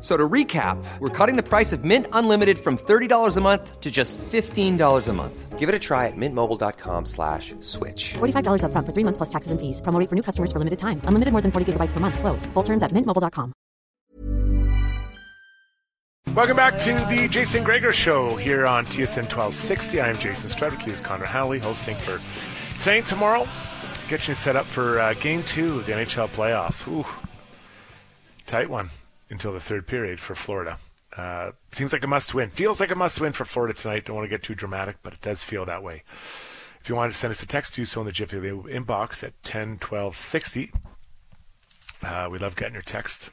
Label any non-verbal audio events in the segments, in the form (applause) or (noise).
So to recap, we're cutting the price of Mint Unlimited from $30 a month to just $15 a month. Give it a try at mintmobile.com slash switch. $45 upfront for three months plus taxes and fees. Promo rate for new customers for limited time. Unlimited more than 40 gigabytes per month. Slows. Full terms at mintmobile.com. Welcome back to the Jason Gregor Show here on TSN 1260. I am Jason Strudwick. He is Connor Halley hosting for today and tomorrow. Get you set up for uh, game two of the NHL playoffs. Ooh, tight one until the third period for Florida. Uh, seems like a must win. Feels like a must win for Florida tonight. Don't want to get too dramatic, but it does feel that way. If you want to send us a text, do so in the Jiffy Lube inbox at 10 12 60. Uh, we love getting your text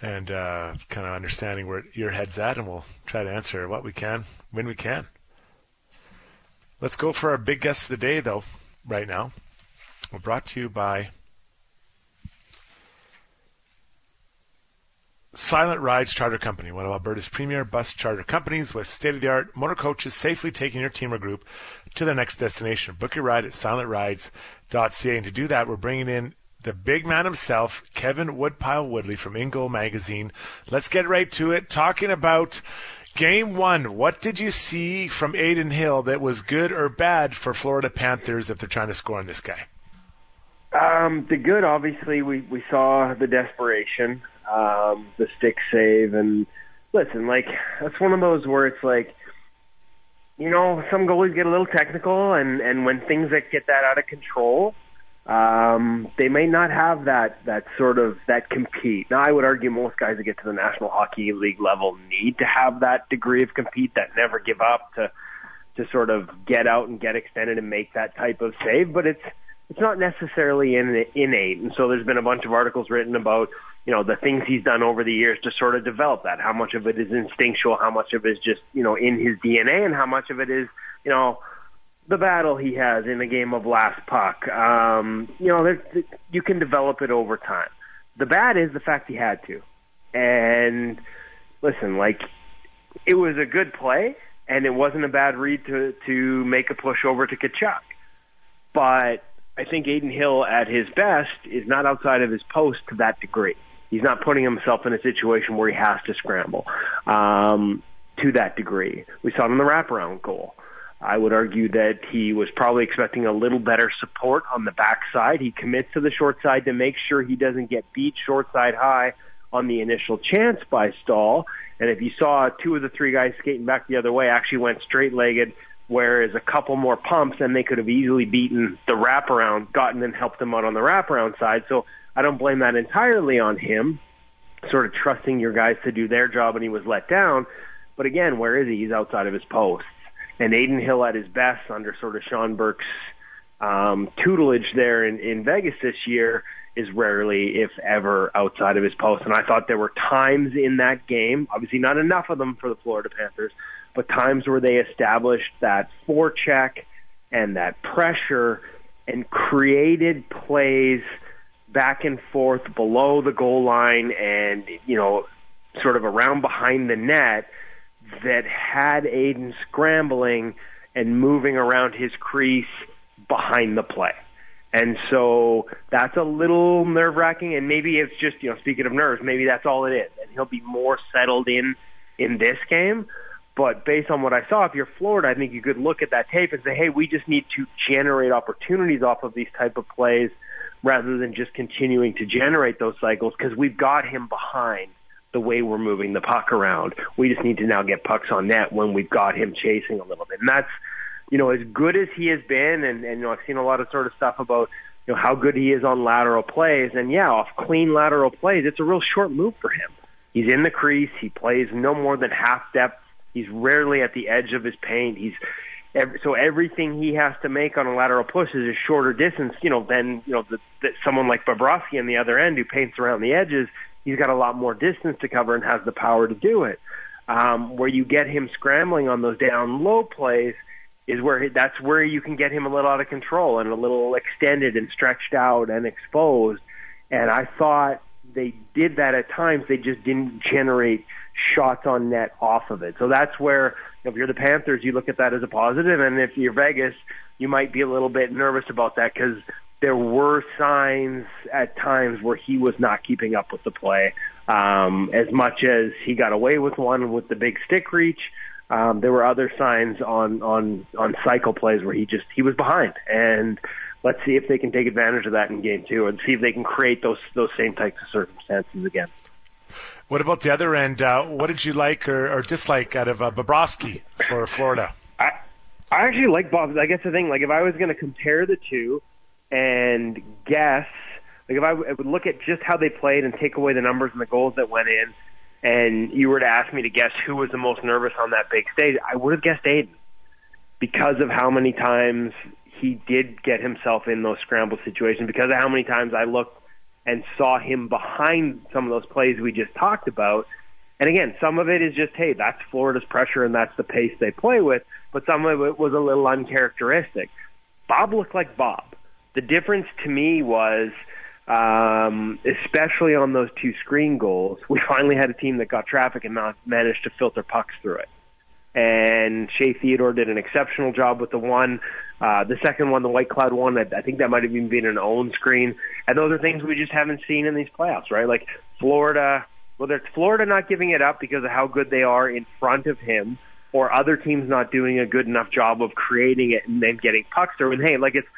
and uh, kind of understanding where your head's at, and we'll try to answer what we can when we can. Let's go for our big guest of the day, though, right now. We're brought to you by Silent Rides Charter Company, one of Alberta's premier bus charter companies with state of the art motor coaches safely taking your team or group to their next destination. Book your ride at silentrides.ca. And to do that, we're bringing in the big man himself, Kevin Woodpile Woodley from In Goal Magazine. Let's get right to it. Talking about game one. What did you see from Adin Hill that was good or bad for Florida Panthers if they're trying to score on this guy? Um, the good, obviously, we, we saw the desperation um, the stick save. And listen, like that's one of those where it's like, you know, some goalies get a little technical, and and when things that get that out of control, um, they may not have that that sort of that compete. Now, I would argue most guys that get to the National Hockey League level need to have that degree of compete, that never give up to to sort of get out and get extended and make that type of save. But it's it's not necessarily in, innate. And so there's been a bunch of articles written about, you know, the things he's done over the years to sort of develop that. How much of it is instinctual, how much of it is just, you know, in his DNA, and how much of it is, you know, the battle he has in the game of last puck. Um, you know, there, you can develop it over time. The bad is the fact he had to. And listen, like, it was a good play, and it wasn't a bad read to to make a push over to Tkachuk. But I think Adin Hill at his best is not outside of his post to that degree. He's not putting himself in a situation where he has to scramble um, to that degree. We saw it in the wraparound goal. I would argue that he was probably expecting a little better support on the backside. He commits to the short side to make sure he doesn't get beat short side high on the initial chance by Staal. And if you saw two of the three guys skating back the other way actually went straight legged whereas a couple more pumps and they could have easily beaten the wraparound, gotten and helped them out on the wraparound side. So I don't blame that entirely on him, sort of trusting your guys to do their job and he was let down. But again, where is he? He's outside of his posts. And Adin Hill at his best under sort of Sean Burke's um, tutelage there in, in Vegas this year, is rarely, if ever, outside of his post. And I thought there were times in that game, obviously not enough of them for the Florida Panthers, but times where they established that forecheck and that pressure and created plays back and forth below the goal line and, you know, sort of around behind the net that had Adin scrambling and moving around his crease behind the play. And so that's a little nerve wracking. And maybe it's just, you know, speaking of nerves, maybe that's all it is. And he'll be more settled in in this game. But based on what I saw, if you're Florida, I think you could look at that tape and say, hey, we just need to generate opportunities off of these type of plays rather than just continuing to generate those cycles because we've got him behind the way we're moving the puck around. We just need to now get pucks on net when we've got him chasing a little bit. And that's, you know, as good as he has been, and, and you know, I've seen a lot of sort of stuff about, you know, how good he is on lateral plays. And yeah, off clean lateral plays, it's a real short move for him. He's in the crease. He plays no more than half depth. He's rarely at the edge of his paint. He's so everything he has to make on a lateral push is a shorter distance, you know, than you know the, the, someone like Bobrovsky on the other end who paints around the edges. He's got a lot more distance to cover and has the power to do it. Um, where you get him scrambling on those down low plays is where he, that's where you can get him a little out of control and a little extended and stretched out and exposed. And I thought they did that at times. They just didn't generate shots on net off of it. So that's where if you're the Panthers, you look at that as a positive, and if you're Vegas, you might be a little bit nervous about that because there were signs at times where he was not keeping up with the play. Um, as much as he got away with one with the big stick reach, um, there were other signs on on on cycle plays where he just he was behind. And let's see if they can take advantage of that in game two, and see if they can create those those same types of circumstances again. What about the other end? Uh, what did you like or, or dislike out of uh, Bobrovsky for Florida? I I actually like Bob. I guess the thing, like if I was going to compare the two and guess, like if I would look at just how they played and take away the numbers and the goals that went in, and you were to ask me to guess who was the most nervous on that big stage, I would have guessed Adin because of how many times he did get himself in those scramble situations, because of how many times I looked and saw him behind some of those plays we just talked about. And again, some of it is just, hey, that's Florida's pressure and that's the pace they play with, but some of it was a little uncharacteristic. Bob looked like Bob. The difference to me was, um, especially on those two screen goals, we finally had a team that got traffic and not managed to filter pucks through it. And Shea Theodore did an exceptional job with the one. Uh, the second one, the Whitecloud one, I, I think that might have even been an own screen. And those are things we just haven't seen in these playoffs, right? Like Florida, whether it's Florida not giving it up because of how good they are in front of him, or other teams not doing a good enough job of creating it and then getting pucks through. And hey, like it's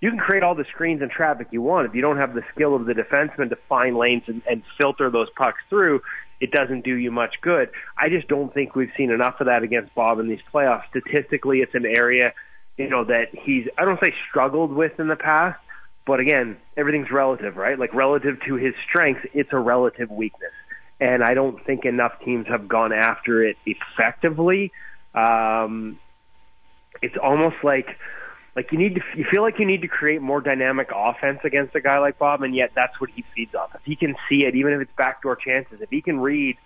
you can create all the screens and traffic you want. If you don't have the skill of the defenseman to find lanes and, and filter those pucks through, it doesn't do you much good. I just don't think we've seen enough of that against Bob in these playoffs. Statistically, it's an area, you know, that he's I don't say struggled with in the past, but again, everything's relative, right? Like relative to his strengths, it's a relative weakness. And I don't think enough teams have gone after it effectively. Um, it's almost like like you need to you feel like you need to create more dynamic offense against a guy like Bob, and yet that's what he feeds off. If he can see it, even if it's backdoor chances, if he can read,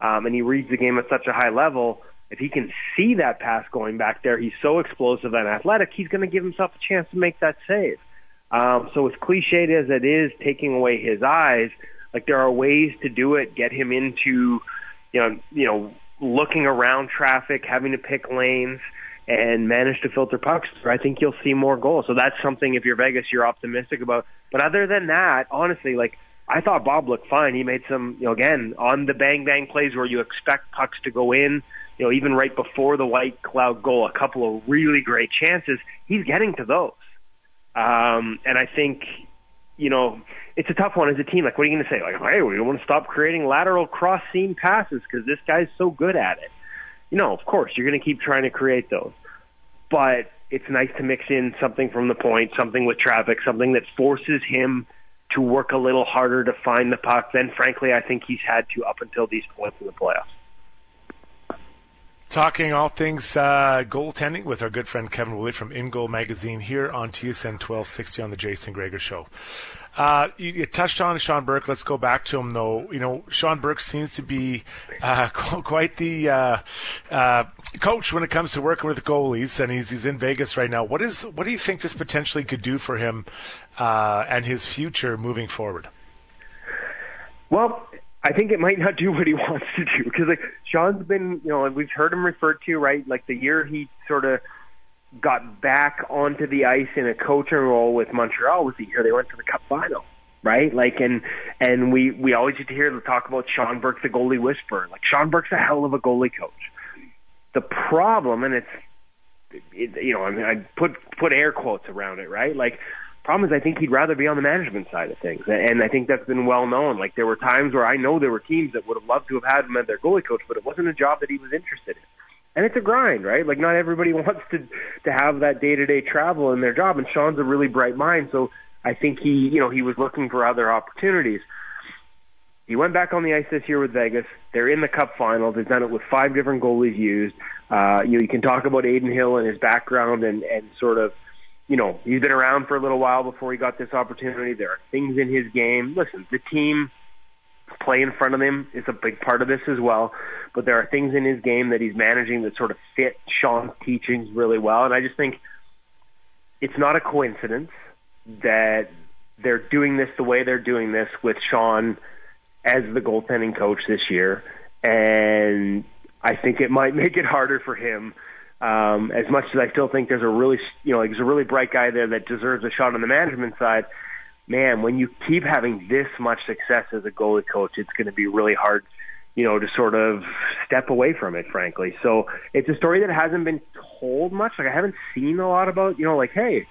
um, and he reads the game at such a high level, if he can see that pass going back there, he's so explosive and athletic, he's going to give himself a chance to make that save. Um, so as cliched as it is, taking away his eyes, like there are ways to do it. Get him into, you know, you know, looking around traffic, having to pick lanes and manage to filter pucks, I think you'll see more goals. So that's something if you're Vegas, you're optimistic about. But other than that, honestly, like I thought Bob looked fine. He made some, you know, again on the bang bang plays where you expect pucks to go in. You know, even right before the Whitecloud goal, a couple of really great chances. He's getting to those, um, and I think, you know, it's a tough one as a team. Like, what are you going to say? Like, hey, we don't want to stop creating lateral cross seam passes because this guy's so good at it you know, of course, you're going to keep trying to create those. But it's nice to mix in something from the point, something with traffic, something that forces him to work a little harder to find the puck than, frankly, I think he's had to up until these points in the playoffs. Talking all things uh, goaltending with our good friend Kevin Woodley from In Goal Magazine here on TSN 1260 on the Jason Gregor Show. Uh, you, you, touched on Sean Burke. Let's go back to him, though. You know, Sean Burke seems to be uh, (laughs) quite the uh, uh, coach when it comes to working with goalies, and he's he's in Vegas right now. What is what do you think this potentially could do for him uh, and his future moving forward? Well, I think it might not do what he (laughs) wants to do because like Sean's been, you know, we've heard him referred to right, like the year he sort of got back onto the ice in a coaching role with Montreal was the year they went to the Cup final, right? Like, and and we we always used to hear them talk about Sean Burke, the goalie whisperer. Like Sean Burke's a hell of a goalie coach. The problem, and it's, it, you know, I mean, I put put air quotes around it, right? Like Problem is, I think he'd rather be on the management side of things, and I think that's been well known. Like there were times where I know there were teams that would have loved to have had him as their goalie coach, but it wasn't a job that he was interested in. And it's a grind, right? Like not everybody (laughs) wants to to have that day to day travel in their job. And Sean's a really bright mind, so I think he, you know, he was looking for other opportunities. He went back on the ice this year with Vegas. They're in the Cup final. They've done it with five different goalies used. Uh, you know, you can talk about Adin Hill and his background and and sort of you know, he's been around for a little while before he got this opportunity. There are things in his game. Listen, the team play in front of him is a big part of this as well. But there are things in his game that he's managing that sort of fit Sean's teachings really well. And I just think it's not a coincidence that they're doing this the way they're doing this with Sean as the goaltending coach this year. And I think it might (laughs) make it harder for him um, as much as I still think there's a really, you know, like there's a really bright guy there that deserves a shot on the management side. Man, when you keep having this much success as a goalie coach, it's going to be really hard, you know, to sort of step away from it, frankly. So it's a story that hasn't been told much. Like I haven't seen a lot about, you know, like hey,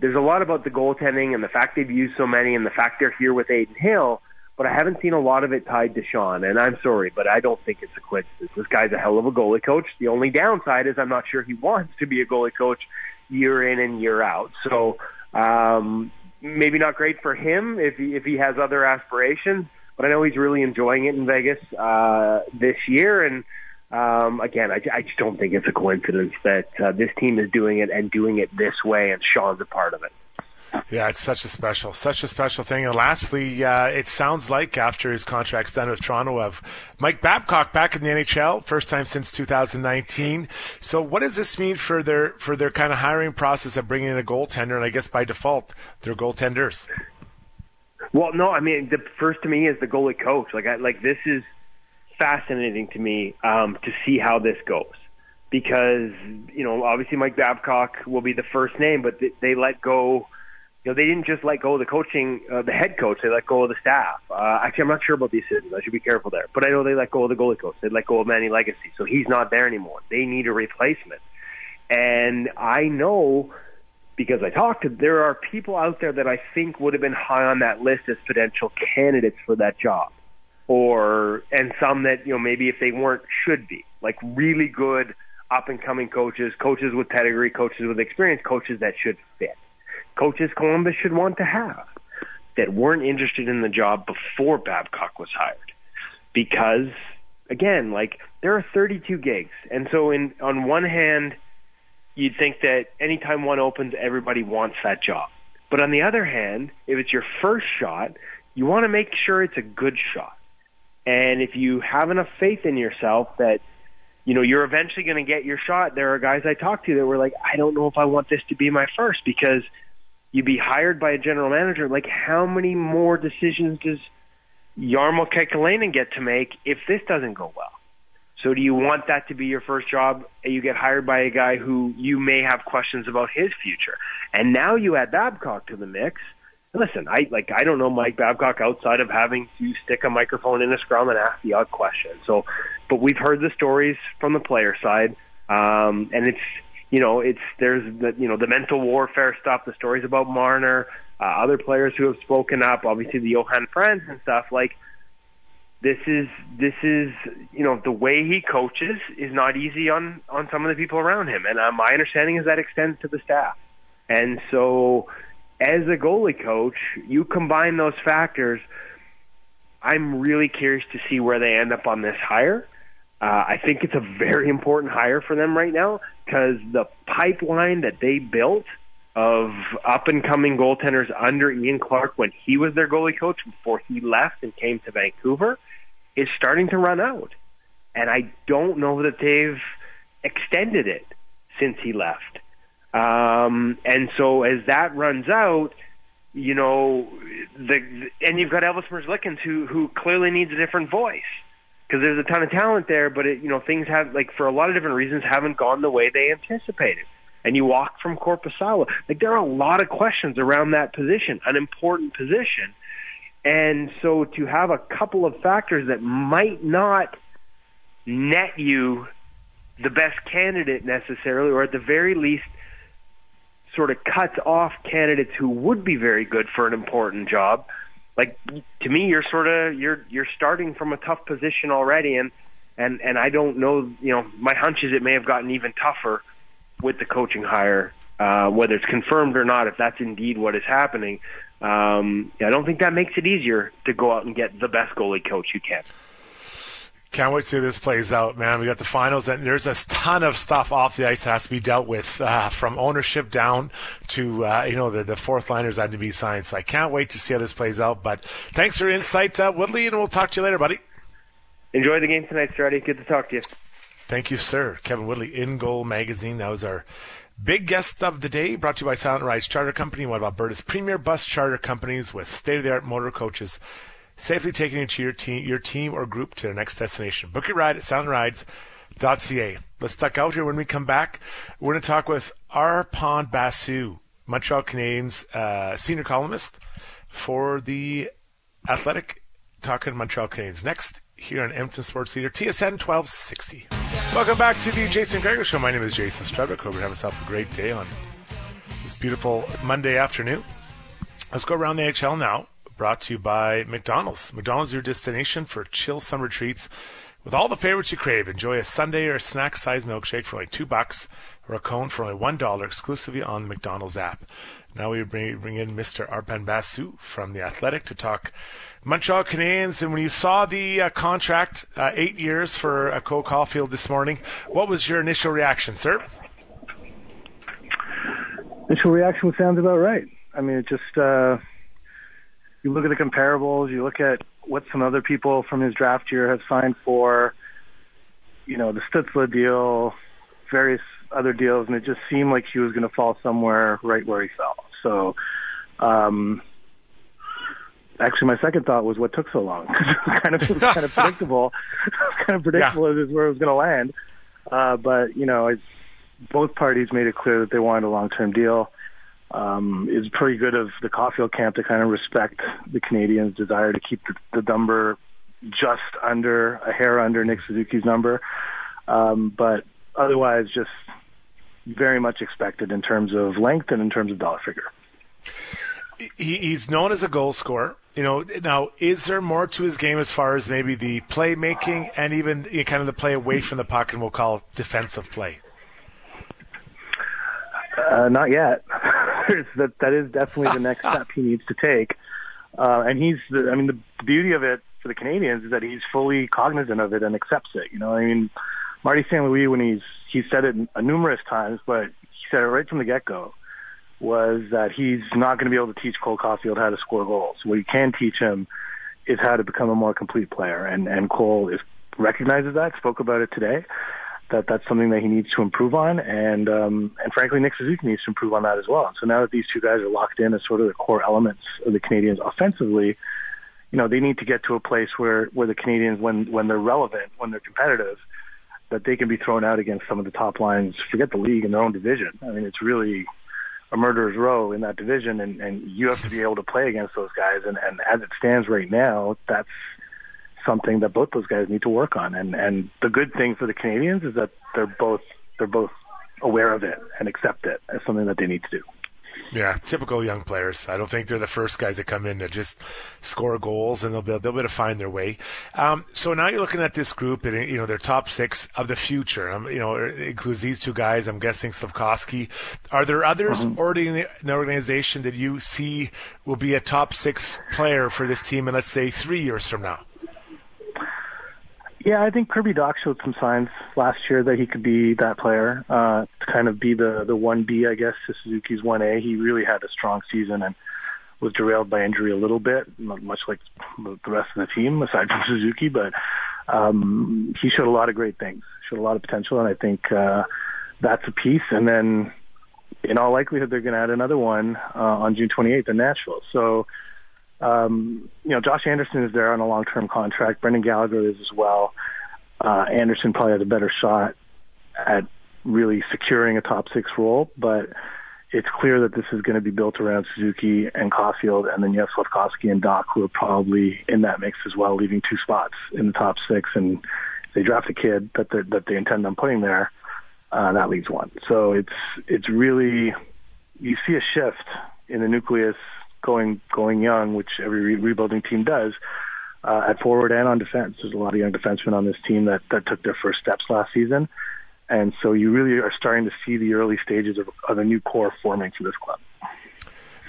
there's a lot about the goaltending and the fact they've used so many and the fact they're here with Adin Hill but I haven't seen a lot of it tied to Sean. And I'm sorry, but I don't think it's a coincidence. This guy's a hell of a goalie coach. The only downside is I'm not sure he wants to be a goalie coach year in and year out. So um, maybe not great for him if he, if he has other aspirations. But I know he's really enjoying it in Vegas uh, this year. And um, again, I, I just don't think it's a coincidence that uh, this team is doing it and doing it this way, and Sean's a part of it. Yeah, it's such a special, such a special thing. And lastly, uh, it sounds like after his contract's done with Toronto, of Mike Babcock back in the NHL, first time since 2019. So, what does this mean for their for their kind of hiring process of bringing in a goaltender? And I guess by default, they're goaltenders. Well, no, I mean the first to me is the goalie coach. Like, I, like this is fascinating to me um, to see how this goes because you know obviously Mike Babcock will be the first name, but they, they let go you know, they didn't just let go of the coaching, uh, the head coach. They let go of the staff. Uh, actually, I'm not sure about the assistants. I should be careful there. But I know they let go of the goalie coach. They let go of Manny Legace. So he's not there anymore. They need a replacement. And I know because I talked to, there are people out there that I think would have been high on that list as potential candidates for that job. Or, and some that, you know, maybe if they weren't, should be. Like really good up and coming coaches, coaches with pedigree, coaches with experience, coaches that should fit coaches Columbus should want to have that weren't interested in the job before Babcock was hired. Because again, like there are 32 gigs. And so in on one hand, you'd think that anytime one opens, everybody wants that job. But on the other hand, if it's your first shot, you want to make sure it's a good shot. And if you have enough faith in yourself that you know you're eventually going to get your shot, there are guys I talked to that were like, I don't know if I want this to be my first because you be hired by a general manager. Like, how many more decisions does Jarmo Kekalainen get to make if this doesn't go well? So, do you want that to be your first job? You get hired by a guy who you may have questions about his future, and now you add Babcock to the mix. Listen, I like I don't know Mike Babcock outside of having to stick a microphone in a scrum and ask the odd question. So, but we've heard the stories from the player side, um, and it's you know, it's there's the you know the mental warfare stuff, the stories about Marner, uh, other players who have spoken up, obviously the Johan Franzén stuff. Like this is this is you know the way he coaches is not easy on on some of the people around him, and uh, my understanding is that extends to the staff. And so, as a goalie coach, you combine those factors. I'm really curious to see where they end up on this hire. Uh, I think it's a very important hire for them right now because the pipeline that they built of up and coming goaltenders under Ian Clark when he was their goalie coach before he left and came to Vancouver is starting to run out. And I don't know that they've extended it since he left. Um, and so as that runs out, you know, the and you've got Elvis Merzlikins who who clearly needs a different voice because there's a ton of talent there, but it, you know things have like for a lot of different reasons haven't gone the way they anticipated. And you walk from Korpisalo. Like there are a lot of questions around that position, an important position. And so to have a couple of factors that might not net you the best candidate necessarily, or at the very least sort of cuts off candidates who would be very good for an important job. Like to me, you're sort of you're you're starting from a tough position already, and and and I don't know. You know, my hunch is it may have gotten even tougher with the coaching hire, uh, whether it's confirmed or not. If that's indeed what is happening, um, I don't think that makes it easier to go out and get the best goalie coach you can. Can't wait to see this plays out, man. We got the finals, and there's a ton of stuff off the ice that has to be dealt with, uh, from ownership down to uh, you know the, the fourth liners that need to be signed. So I can't wait to see how this plays out. But thanks for your insight, uh, Woodley, and we'll talk to you later, buddy. Enjoy the game tonight, Struddy. Good to talk to you. Thank you, sir. Kevin Woodley, In Goal Magazine. That was our big guest of the day, brought to you by Silent Rides Charter Company, one of Alberta's premier bus charter companies with state-of-the-art motor coaches safely taking you to your team, your team or group to their next destination. Book your ride at soundrides.ca. Let's duck out here when we come back. We're going to talk with Arpon Basu, Montreal Canadiens uh, senior columnist for the Athletic, talking Montreal Canadiens. Next, here on Edmonton Sports Leader, TSN 1260. Welcome back to the Jason Gregor Show. My name is Jason Strudwick. Hope you're having yourself a great day on this beautiful Monday afternoon. Let's go around the NHL now brought to you by McDonald's. McDonald's your destination for chill summer treats with all the favorites you crave. Enjoy a sundae or a snack sized milkshake for only two bucks or a cone for only one dollar exclusively on the McDonald's app. Now we bring, bring in Mr. Arpon Basu from The Athletic to talk Montreal Canadiens. And when you saw the uh, contract, uh, eight years for uh, Cole Caufield this morning, what was your initial reaction, sir? Initial reaction sounds about right. I mean, it just, uh, you look at the comparables, you look at what some other people from his draft year have signed for, you know, the Stützle deal, various other deals, and it just seemed like he was going to fall somewhere right where he fell. So, um, actually, my second thought was what took so long because (laughs) it was kind of it was kind of predictable, (laughs) kind of predictable yeah. as where it was going to land. Uh, but you know, it's, both parties made it clear that they wanted a long-term deal um, is pretty good of the Caufield camp to kind of respect the Canadiens' desire to keep the, the number just under a hair under Nick Suzuki's number, um, but otherwise just very much expected in terms of length and in terms of dollar figure. he's known as a goal scorer. You know, now is there more to his game as far as maybe the playmaking and even you know, kind of the play away from the puck, and we'll call defensive play? Uh, not yet. That that is definitely the next step he needs to take. Uh, and he's, the, I mean, the beauty of it for the Canadiens is that he's fully cognizant of it and accepts it. You know, I mean, Marty St. Louis, when he's he said it numerous times, but he said it right from the get go, was that he's not going to be able to teach Cole Caufield how to score goals. What he can teach him is how to become a more complete player, and and Cole is recognizes that, spoke about it today, that that's something that he needs to improve on, and um, and frankly, Nick Suzuki needs to improve on that as well. So now that these two guys are locked in as sort of the core elements of the Canadiens offensively, you know they need to get to a place where where the Canadiens, when when they're relevant, when they're competitive, that they can be thrown out against some of the top lines. Forget the league in their own division. I mean, it's really a murderer's row in that division, and and you have to be able to play against those guys. And and as it stands right now, that's something that both those guys need to work on. And and the good thing for the Canadiens is that they're both they're both aware of it and accept it as something that they need to do. Yeah, typical young players. I don't think they're the first guys that come in to just score goals, and they'll be they'll be able to find their way. Um, so now you're looking at this group, and you know their top six of the future. Um, you know, it includes these two guys. I'm guessing Slafkovsky. Are there others mm-hmm. already in the, in the organization that you see will be a top six player for this team, in let's say three years from now? Yeah, I think Kirby Dach showed some signs last year that he could be that player, uh, to kind of be the the one B, I guess, to Suzuki's one A. He really had a strong season and was derailed by injury a little bit, much like the rest of the team, aside from (laughs) Suzuki. But um, he showed a lot of great things, showed a lot of potential, and I think uh, that's a piece. And then, in all likelihood, they're going to add another one uh, on June 28th in Nashville. So um, you know, Josh Anderson is there on a long-term contract. Brendan Gallagher is as well. Uh, Anderson probably has a better shot at really securing a top six role, but it's clear that this is going to be built around Suzuki and Caufield, and then you have Slafkovsky and Dach, who are probably in that mix as well, leaving two spots in the top six. And if they draft a kid that that they intend on putting there, uh, that leaves one. So it's it's really you see a shift in the nucleus going going young, which every re- rebuilding team does. Uh, at forward and on defense, there's a lot of young defensemen on this team that that took their first steps last season, and so you really are starting to see the early stages of, of a new core forming for this club.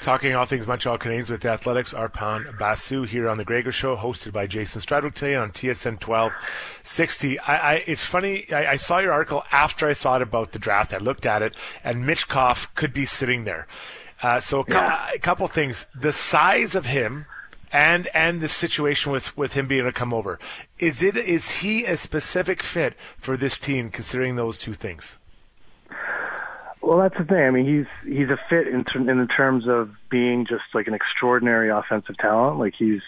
Talking all things Montreal Canadiens with the Athletics, Arpon Basu here on the Gregor Show, hosted by Jason Strudwick today on TSN 1260. I, I, it's funny, I, I, saw your article after I thought about the draft. I looked at it, and Michkov could be sitting there. Uh, so a, yeah. a couple things: the size of him, and and the situation with with him being to come over. Is it is he a specific fit for this team, considering those two things? Well, that's the thing. I mean, he's he's a fit in ter- in the terms of being just like an extraordinary offensive talent. Like he's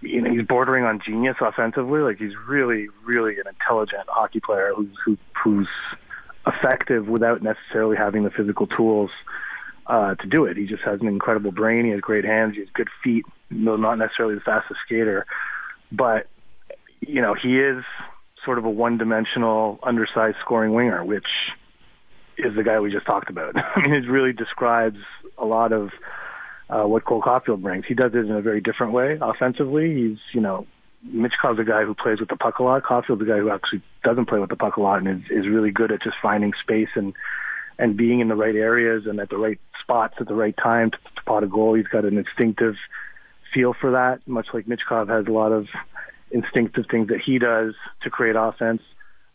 you know he's bordering on genius offensively. Like he's really really an intelligent hockey player who's who, who's effective without necessarily having the physical tools uh, to do it. He just has an incredible brain. He has great hands. He has good feet. No, not necessarily the fastest skater, but you know he is sort of a one-dimensional, undersized scoring winger, which is the guy we just talked about. (laughs) I mean, it really describes a lot of uh, what Cole Caufield brings. He does it in a very different way offensively. He's, you know, Michkov's a guy who plays with the puck a lot. Caufield's a guy who actually doesn't play with the puck a lot and is, is really good at just finding space and and being in the right areas and at the right spots at the right time to, to pot a goal. He's got an instinctive feel for that, much like Michkov has a lot of instinctive things that he does to create offense.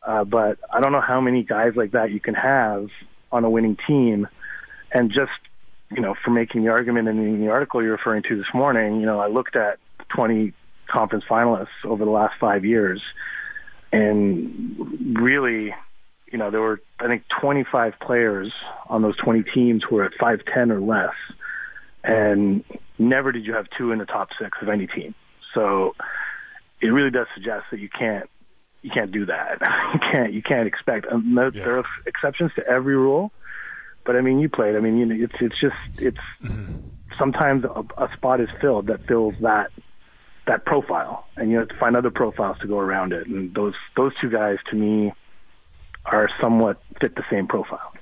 Uh, but I don't know how many guys like that you can have on a winning team. And just, you know, for making the argument in the article you're referring to this morning, you know, I looked at 20 conference finalists over the last five years. And really, you know, there were, I think, 25 players on those 20 teams who were at 5'10 or less. And never did you have two in the top six of any team. So it really does suggest that you can't you can't do that. (laughs) you can't you can't expect. Um, there, yeah. there are exceptions to every rule, but I mean, you played. I mean, you know, it's it's just it's mm-hmm. sometimes a, a spot is filled that fills that that profile, and you have to find other profiles to go around it. And those those two guys, to me, are somewhat fit the same profile.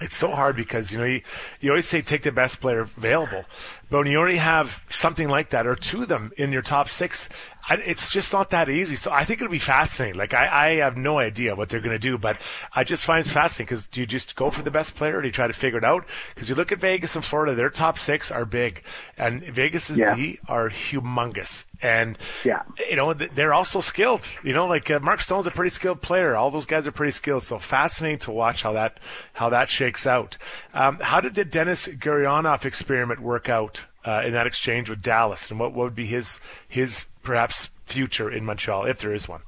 It's so hard because you know you, you always say take the best player available, but when you already have something like that or two of them in your top six, it's just not that easy. So I think it'll be fascinating. Like I, I have no idea what they're going to do, but I just find it fascinating because do you just go for the best player or do you try to figure it out? Because you look at Vegas and Florida, their top six are big, and Vegas's yeah. D are humongous. And yeah, you know they're also skilled. You know, like uh, Mark Stone's a pretty skilled player. All those guys are pretty skilled. So fascinating to watch how that how that shakes out. Um, how did the Denis Gurianov experiment work out uh, in that exchange with Dallas, and what, what would be his his perhaps future in Montreal, if there is one?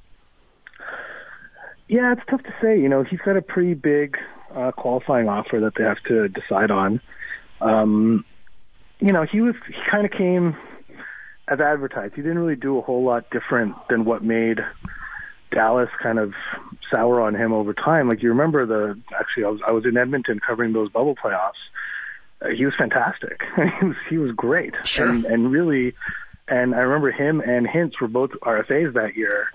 Yeah, it's tough to say. You know, he's got a pretty big uh, qualifying offer that they have to decide on. Um, you know, he was he kind of came as advertised. He didn't really do a whole lot different than what made Dallas kind of sour on him over time. Like you remember the actually, I was I was in Edmonton covering those bubble playoffs. Uh, he was fantastic. (laughs) he was he was great, sure. and and really and I remember him and Hintz were both RFAs that year.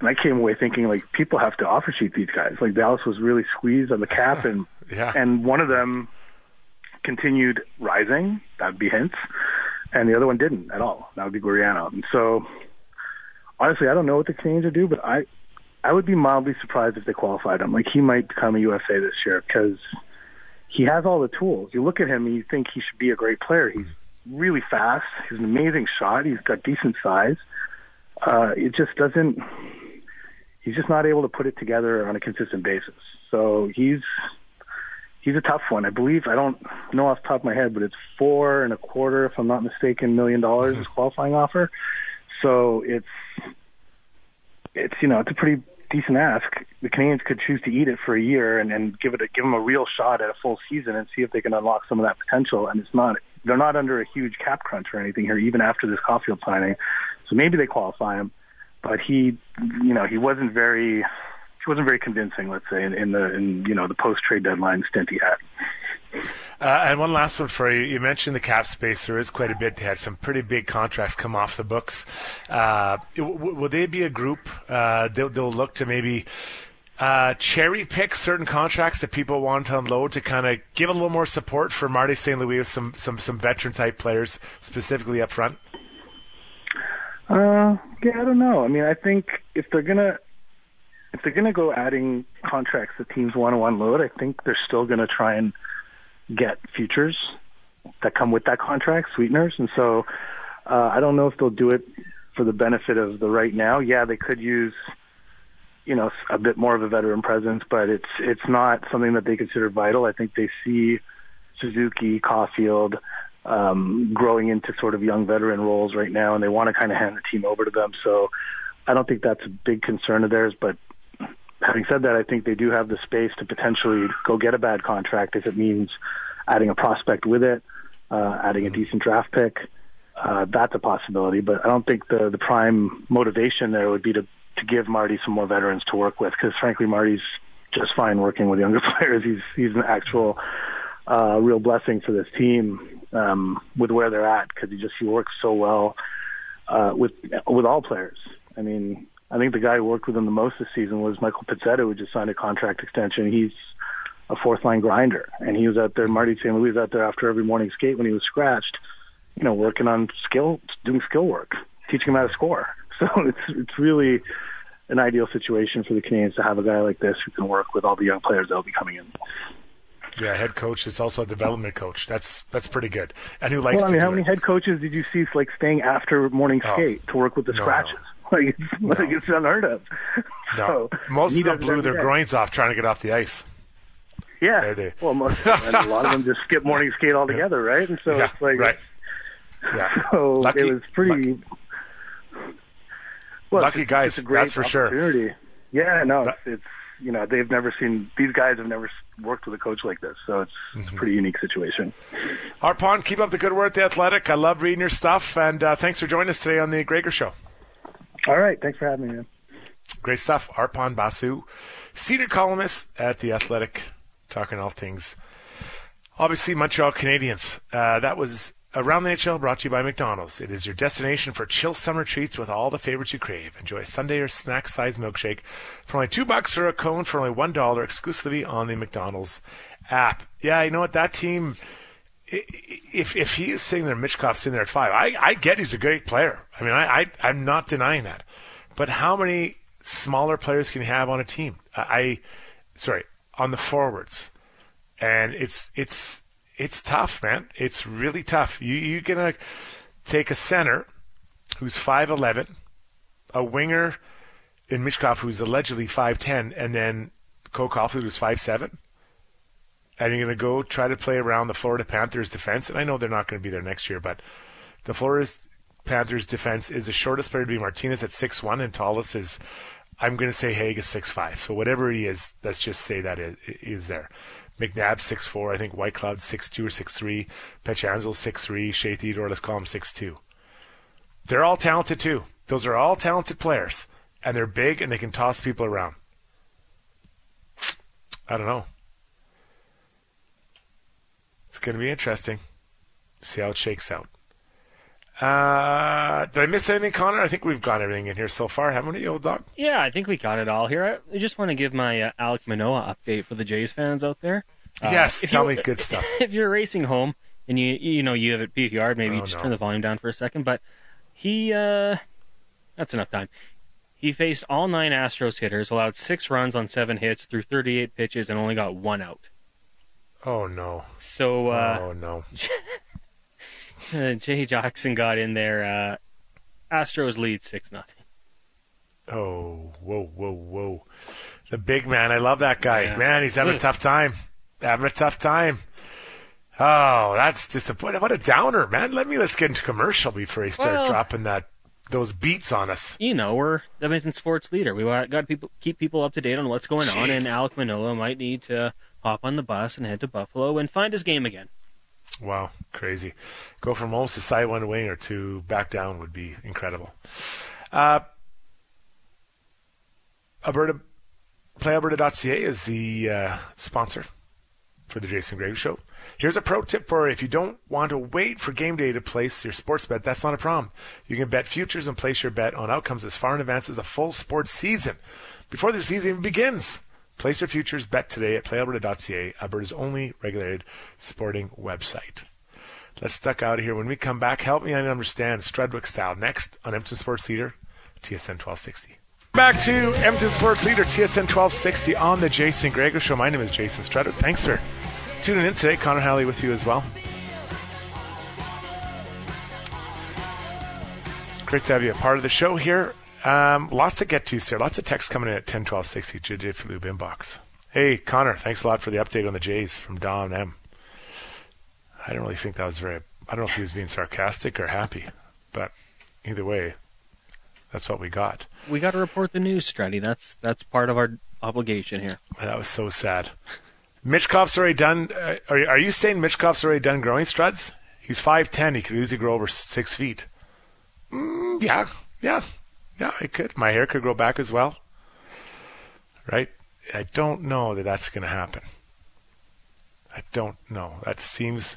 And I came away thinking like people have to offer sheet these guys. Like Dallas was really squeezed on the cap (laughs) and yeah. and one of them continued rising, that would be Hintz, and the other one didn't at all. That would be Gurianov. And so honestly I don't know what the Canadiens would do, but I I would be mildly surprised if they qualified him. Like he might become a UFA this year because he has all the tools. You look at him and you think he should be a great player. He's really fast. He's an amazing shot. He's got decent size. uh, it just doesn't. He's just not able to put it together on a consistent basis. So he's he's a tough one. I believe I don't know off the top of my head, but it's four and a quarter, if I'm not mistaken, million dollars is qualifying offer. So it's it's you know it's a pretty decent ask. The Canadiens could choose to eat it for a year and, and give it a, give them a real shot at a full season and see if they can unlock some of that potential. And it's not they're not under a huge cap crunch or anything here, even after this Caufield signing. So maybe they qualify him, but he you know he wasn't very he wasn't very convincing. Let's say in, in the in you know the post trade deadline stint he had. Uh, and one last one for you. You mentioned the cap space. There is quite a bit. They had some pretty big contracts come off the books. Uh, w- will they be a group? Uh, they'll, they'll, look to maybe uh, cherry pick certain contracts that people want to unload to kind of give a little more support for Marty St. Louis with some, some, some veteran type players, specifically up front? Uh, yeah, I don't know. I mean, I think if they're gonna if they're gonna go adding contracts that teams want to unload, I think they're still gonna try and get futures that come with that contract, sweeteners. And so uh, I don't know if they'll do it for the benefit of the right now. Yeah, they could use, you know, a bit more of a veteran presence, but it's it's not something that they consider vital. I think they see Suzuki, Caufield um, growing into sort of young veteran roles right now, and they want to kind of hand the team over to them. So I don't think that's a big concern of theirs, but having said that, I think they do have the space to potentially go get a bad contract if it means adding a prospect with it, uh, adding a decent draft pick. Uh, that's a possibility, but I don't think the the prime motivation there would be to to give Marty some more veterans to work with because frankly Marty's just fine working with younger (laughs) players. He's he's an actual uh, real blessing for this team um, with where they're at because he just he works so well uh, with with all players. I mean, I think the guy who worked with him the most this season was Michael Pezzetta, who just signed a contract extension. He's a fourth line grinder, and he was out there. Marty St. Louis was out there after every morning skate when he was scratched, you know, working on skill, doing skill work, teaching him how to score. (laughs) So it's it's really an ideal situation for the Canadiens to have a guy like this who can work with all the young players that will be coming in. Yeah, head coach is also a development coach. That's that's pretty good. And who likes? Well, I mean, how it. many head coaches did you see like staying after morning oh. skate to work with the no, scratches? No. (laughs) Like it's, no. like it's unheard of. No, (laughs) so, most of them blew their groins off trying to get off the ice. Yeah, they... well, most and a lot of them just skip morning skate altogether, right? And so yeah, it's like, right. Yeah. So lucky, it was pretty. Lucky, well, lucky guys, that's for sure. Yeah, no, that, it's, it's you know they've never seen these guys have never worked with a coach like this, so it's, mm-hmm. it's a pretty unique situation. Arpon, keep up the good work, the Athletic. I love reading your stuff, and uh, thanks for joining us today on the Gregor Show. All right. Thanks for having me, man. Great stuff. Arpon Basu, senior columnist at The Athletic, talking all things. Obviously, Montreal Canadiens. Uh, that was Around the NHL brought to you by McDonald's. It is your destination for chill summer treats with all the favorites you crave. Enjoy a sundae or snack sized milkshake for only two bucks or a cone for only one dollar exclusively on the McDonald's app. Yeah, you know what? That team if if he is sitting there, Michkov's sitting there at five, I, I get he's a great player. I mean, I, I I'm not denying that, but how many smaller players can you have on a team? I, I sorry on the forwards, and it's it's it's tough, man. It's really tough. You you're gonna take a center who's five eleven, a winger in Michkov who's allegedly five ten, and then Cole who's five seven and you're to go try to play around the Florida Panthers defense. And I know they're not to be there next year, but the Florida Panthers defense is the shortest player to be Martinez at six one, and tallest is I'm going to say Hague is six five. So whatever he is, let's just say that is, is there. McNabb six four, I think Whitecloud six two or six three, Pietrangelo six three, Shea Theodore, let's call him six two. They're all talented too. Those are all talented players, and they're big and they can toss people around. I don't know. It's going to be interesting. See how it shakes out. Uh, did I miss anything, Connor? I think we've got everything in here so far, haven't we, old dog? Yeah, I think we got it all here. I just want to give my uh, Alek Manoah update for the Jays fans out there. Uh, yes, tell me good stuff. (laughs) If you're racing home and you you know you have it PVR, maybe oh, just no. turn the volume down for a second. But he, uh, that's enough time. He faced all nine Astros hitters, allowed six runs on seven hits through 38 pitches, and only got one out. Oh no. So uh, Oh no. (laughs) (laughs) Jay Jackson got in there. Uh, Astros lead six nothing. Oh, whoa, whoa, whoa. The big man. I love that guy. Yeah. Man, he's having a tough time. Having a tough time. Oh, that's disappointing. what a downer, man. Let me let's get into commercial before he start well, dropping that those beats on us. You know, we're the Edmonton sports leader. We got to people keep people up to date on what's going Jeez. on, and Alek Manoah might need to hop on the bus and head to Buffalo and find his game again. Wow, crazy. Go from almost a side one winger to back down would be incredible. Uh, Alberta, PlayAlberta.ca is the uh, sponsor for the Jason Gregor Show. Here's a pro tip for if you don't want to wait for game day to place your sports bet, that's not a problem. You can bet futures and place your bet on outcomes as far in advance as the full sports season before the season even begins. Place your futures bet today at playalberta.ca, Alberta's only regulated sporting website. Let's duck out of here. When we come back, help me understand Strudwick style next on Edmonton Sports Leader, TSN 1260. Back to Edmonton Sports Leader, TSN 1260 on the Jason Gregor Show. My name is Jason Strudwick. Thanks, for tuning in today. Connor Halley with you as well. Great to have you a part of the show here. Um, lots to get to, sir. Lots of text coming in at 10 12 60 JJ inbox. Hey, Connor, thanks a lot for the update on the Jays from Don M. I don't really think that was very. I don't know if he was being sarcastic or happy, but either way, that's what we got. We got to report the news, Strutty. That's that's part of our obligation here. That was so sad. Michkov's already done. Uh, are, are you saying Michkov's already done growing struts? He's five ten. He could easily grow over six feet. Mm, yeah, yeah, yeah. I could. My hair could grow back as well. Right? I don't know that that's going to happen. I don't know. That seems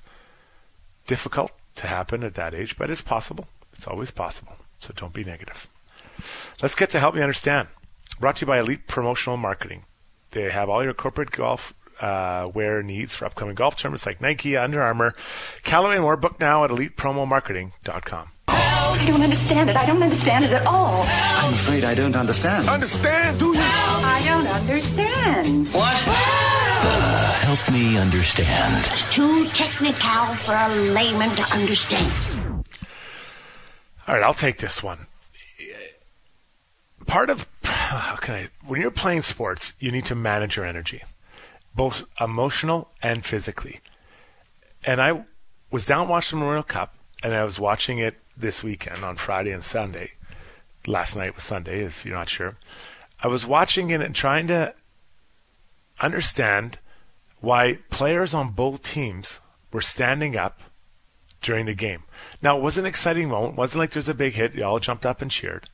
difficult to happen at that age, but it's possible. It's always possible. So don't be negative. Let's get to help me understand. Brought to you by Elite Promotional Marketing. They have all your corporate golf uh, wear needs for upcoming golf tournaments like Nike, Under Armour, Callaway, and more. Book now at elitepromomarketing.com. I don't understand it. I don't understand it at all. I'm afraid I don't understand. Understand, do you? I don't understand. What? Uh, help me understand. It's too technical for a layman to understand. All right, I'll take this one. Part of how can I when you're playing sports, you need to manage your energy both emotional and physically. And I was down watching the Memorial Cup, and I was watching it this weekend on Friday and Sunday. Last night was Sunday, if you're not sure. I was watching it and trying to understand why players on both teams were standing up during the game. Now, it was an exciting moment. It wasn't like there's a big hit. You all jumped up and cheered.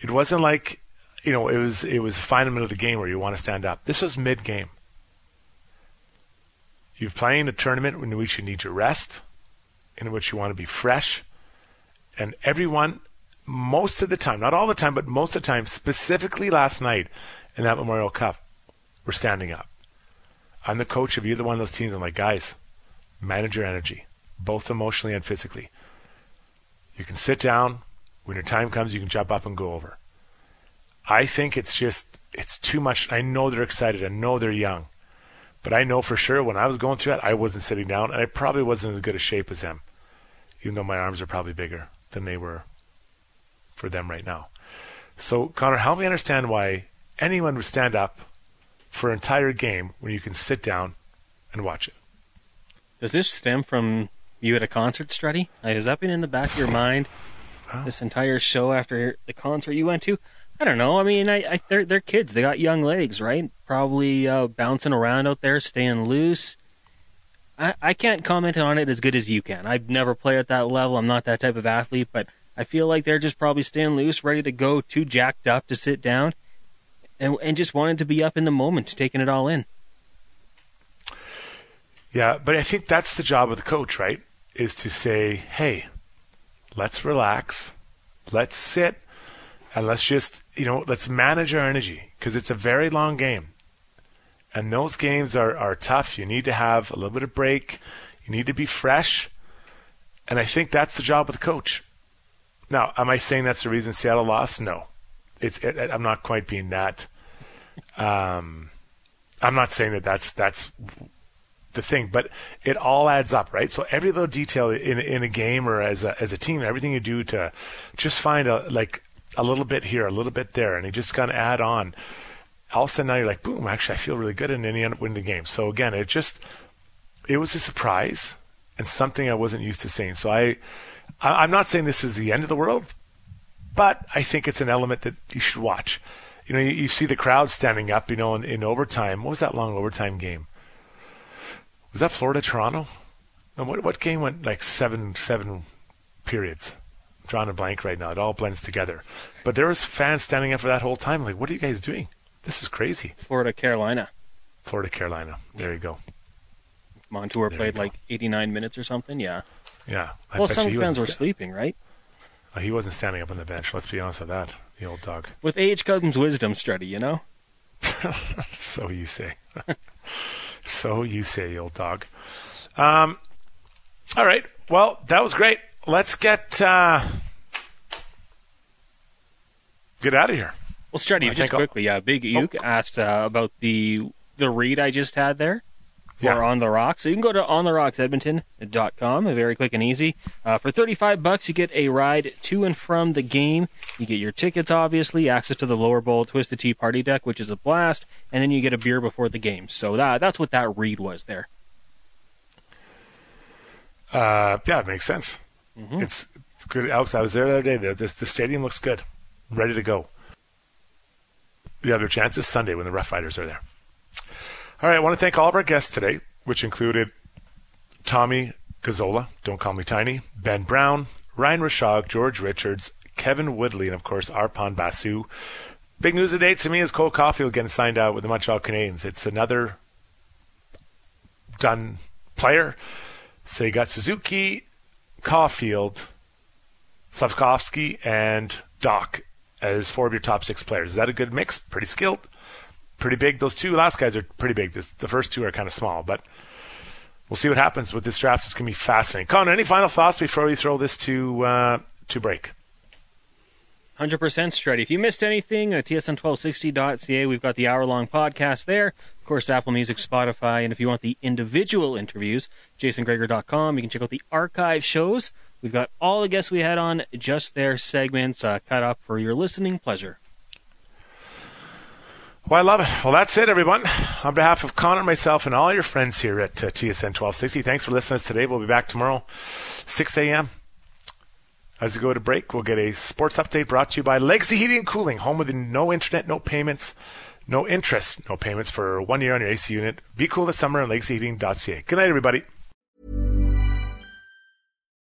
It wasn't like, you know, it was it was the final minute of the game where you want to stand up. This was mid game. You're playing a tournament in which you need your rest, in which you want to be fresh, and everyone, most of the time, not all the time, but most of the time, specifically last night in that Memorial Cup, were standing up. I'm the coach of either one of those teams. I'm like, guys, manage your energy, both emotionally and physically. You can sit down. When your time comes, you can jump up and go over. I think it's just, it's too much. I know they're excited. I know they're young. But I know for sure when I was going through that, I wasn't sitting down, and I probably wasn't in as good a shape as them, even though my arms are probably bigger than they were for them right now. So, Connor, help me understand why anyone would stand up for an entire game when you can sit down and watch it. Does this stem from you at a concert, Strutty? Has that been in the back of your mind well, this entire show after the concert you went to? I don't know. I mean, I, I they're they're kids. They got young legs, right? Probably uh, bouncing around out there, staying loose. I I can't comment on it as good as you can. I've never played at that level. I'm not that type of athlete, but I feel like they're just probably staying loose, ready to go, too jacked up to sit down, and and just wanted to be up in the moment, taking it all in. Yeah, but I think that's the job of the coach, right? Is to say, hey, let's relax, let's sit and let's just you know let's manage our energy because it's a very long game and those games are, are tough. You need to have a little bit of break. You need to be fresh. And i think that's the job of the coach. Now am i saying that's the reason seattle lost? No. It's it, i'm not quite being that. Um, i'm not saying that that's that's the thing but it all adds up right? So every little detail in in a game or as a as a team everything you do to just find a like a little bit here, a little bit there, and he just kind of add on. All of a sudden, now you're like, boom, actually, I feel really good, and then you end up winning the game. So again, it just, it was a surprise and something I wasn't used to seeing. So I, I I'm not saying this is the end of the world, but I think it's an element that you should watch. You know, you, you see the crowd standing up, you know, in, in overtime. What was that long overtime game? Was that Florida Toronto? And what what game went like seven seven periods? Drawing a blank right now. It all blends together. But there was fans standing up for that whole time. Like, what are you guys doing? This is crazy. Florida Carolina. Florida Carolina. There you go. Montour there played like 89 minutes or something. Yeah. Yeah. I well, some fans were sta- sleeping, right? Uh, he wasn't standing up on the bench. Let's be honest with that. The old dog. With age comes wisdom, Strutty. You know. (laughs) so you say. (laughs) so you say, old dog. Um, all right. Well, that was great. Let's get uh, get out of here. Well, Strutty, just quickly, yeah, Big Uke oh. asked uh, about the the read I just had there for yeah. On the Rocks. So you can go to ontherocksedmonton.com, very quick and easy. Uh, for 35 bucks, you get a ride to and from the game. You get your tickets, obviously, access to the lower bowl Twisted Tea party deck, which is a blast, and then you get a beer before the game. So that that's what that read was there. Uh, yeah, it makes sense. Mm-hmm. It's, it's, good. Alex, I was there the other day. The, the, the, stadium looks good, ready to go. The other chance is Sunday when the Rough Riders are there. All right, I want to thank all of our guests today, which included Tommy Gazzola, Don't Call Me Tiny, Ben Brown, Ryan Rishaug, George Richards, Kevin Woodley, and of course Arpon Basu. Big news of the day to me is Cole Caufield getting signed out with the Montreal Canadiens. It's another done player. So you got Suzuki, Caufield, Slafkovsky, and Dach as four of your top six players. Is that a good mix? Pretty skilled, pretty big. Those two last guys are pretty big. The first two are kind of small, but we'll see what happens with this draft. It's going to be fascinating. Connor, any final thoughts before we throw this to uh, to break? 100% Strutty. If you missed anything, at tsn1260.ca, we've got the hour long podcast there Of course, Apple Music, Spotify, and if you want the individual interviews, jasongregor.com. You can check out the archive shows. We've got all the guests we had on just their segments uh, cut up for your listening pleasure. Well, I love it. Well, that's it, everyone. On behalf of Connor, myself, and all your friends here at uh, TSN 1260, thanks for listening to us today. We'll be back tomorrow, 6 a.m. As we go to break, we'll get a sports update brought to you by Legacy Heating and Cooling, home with no internet, no payments no interest, no payments for one year on your AC unit. Be cool this summer on legacyheating.ca. Good night, everybody.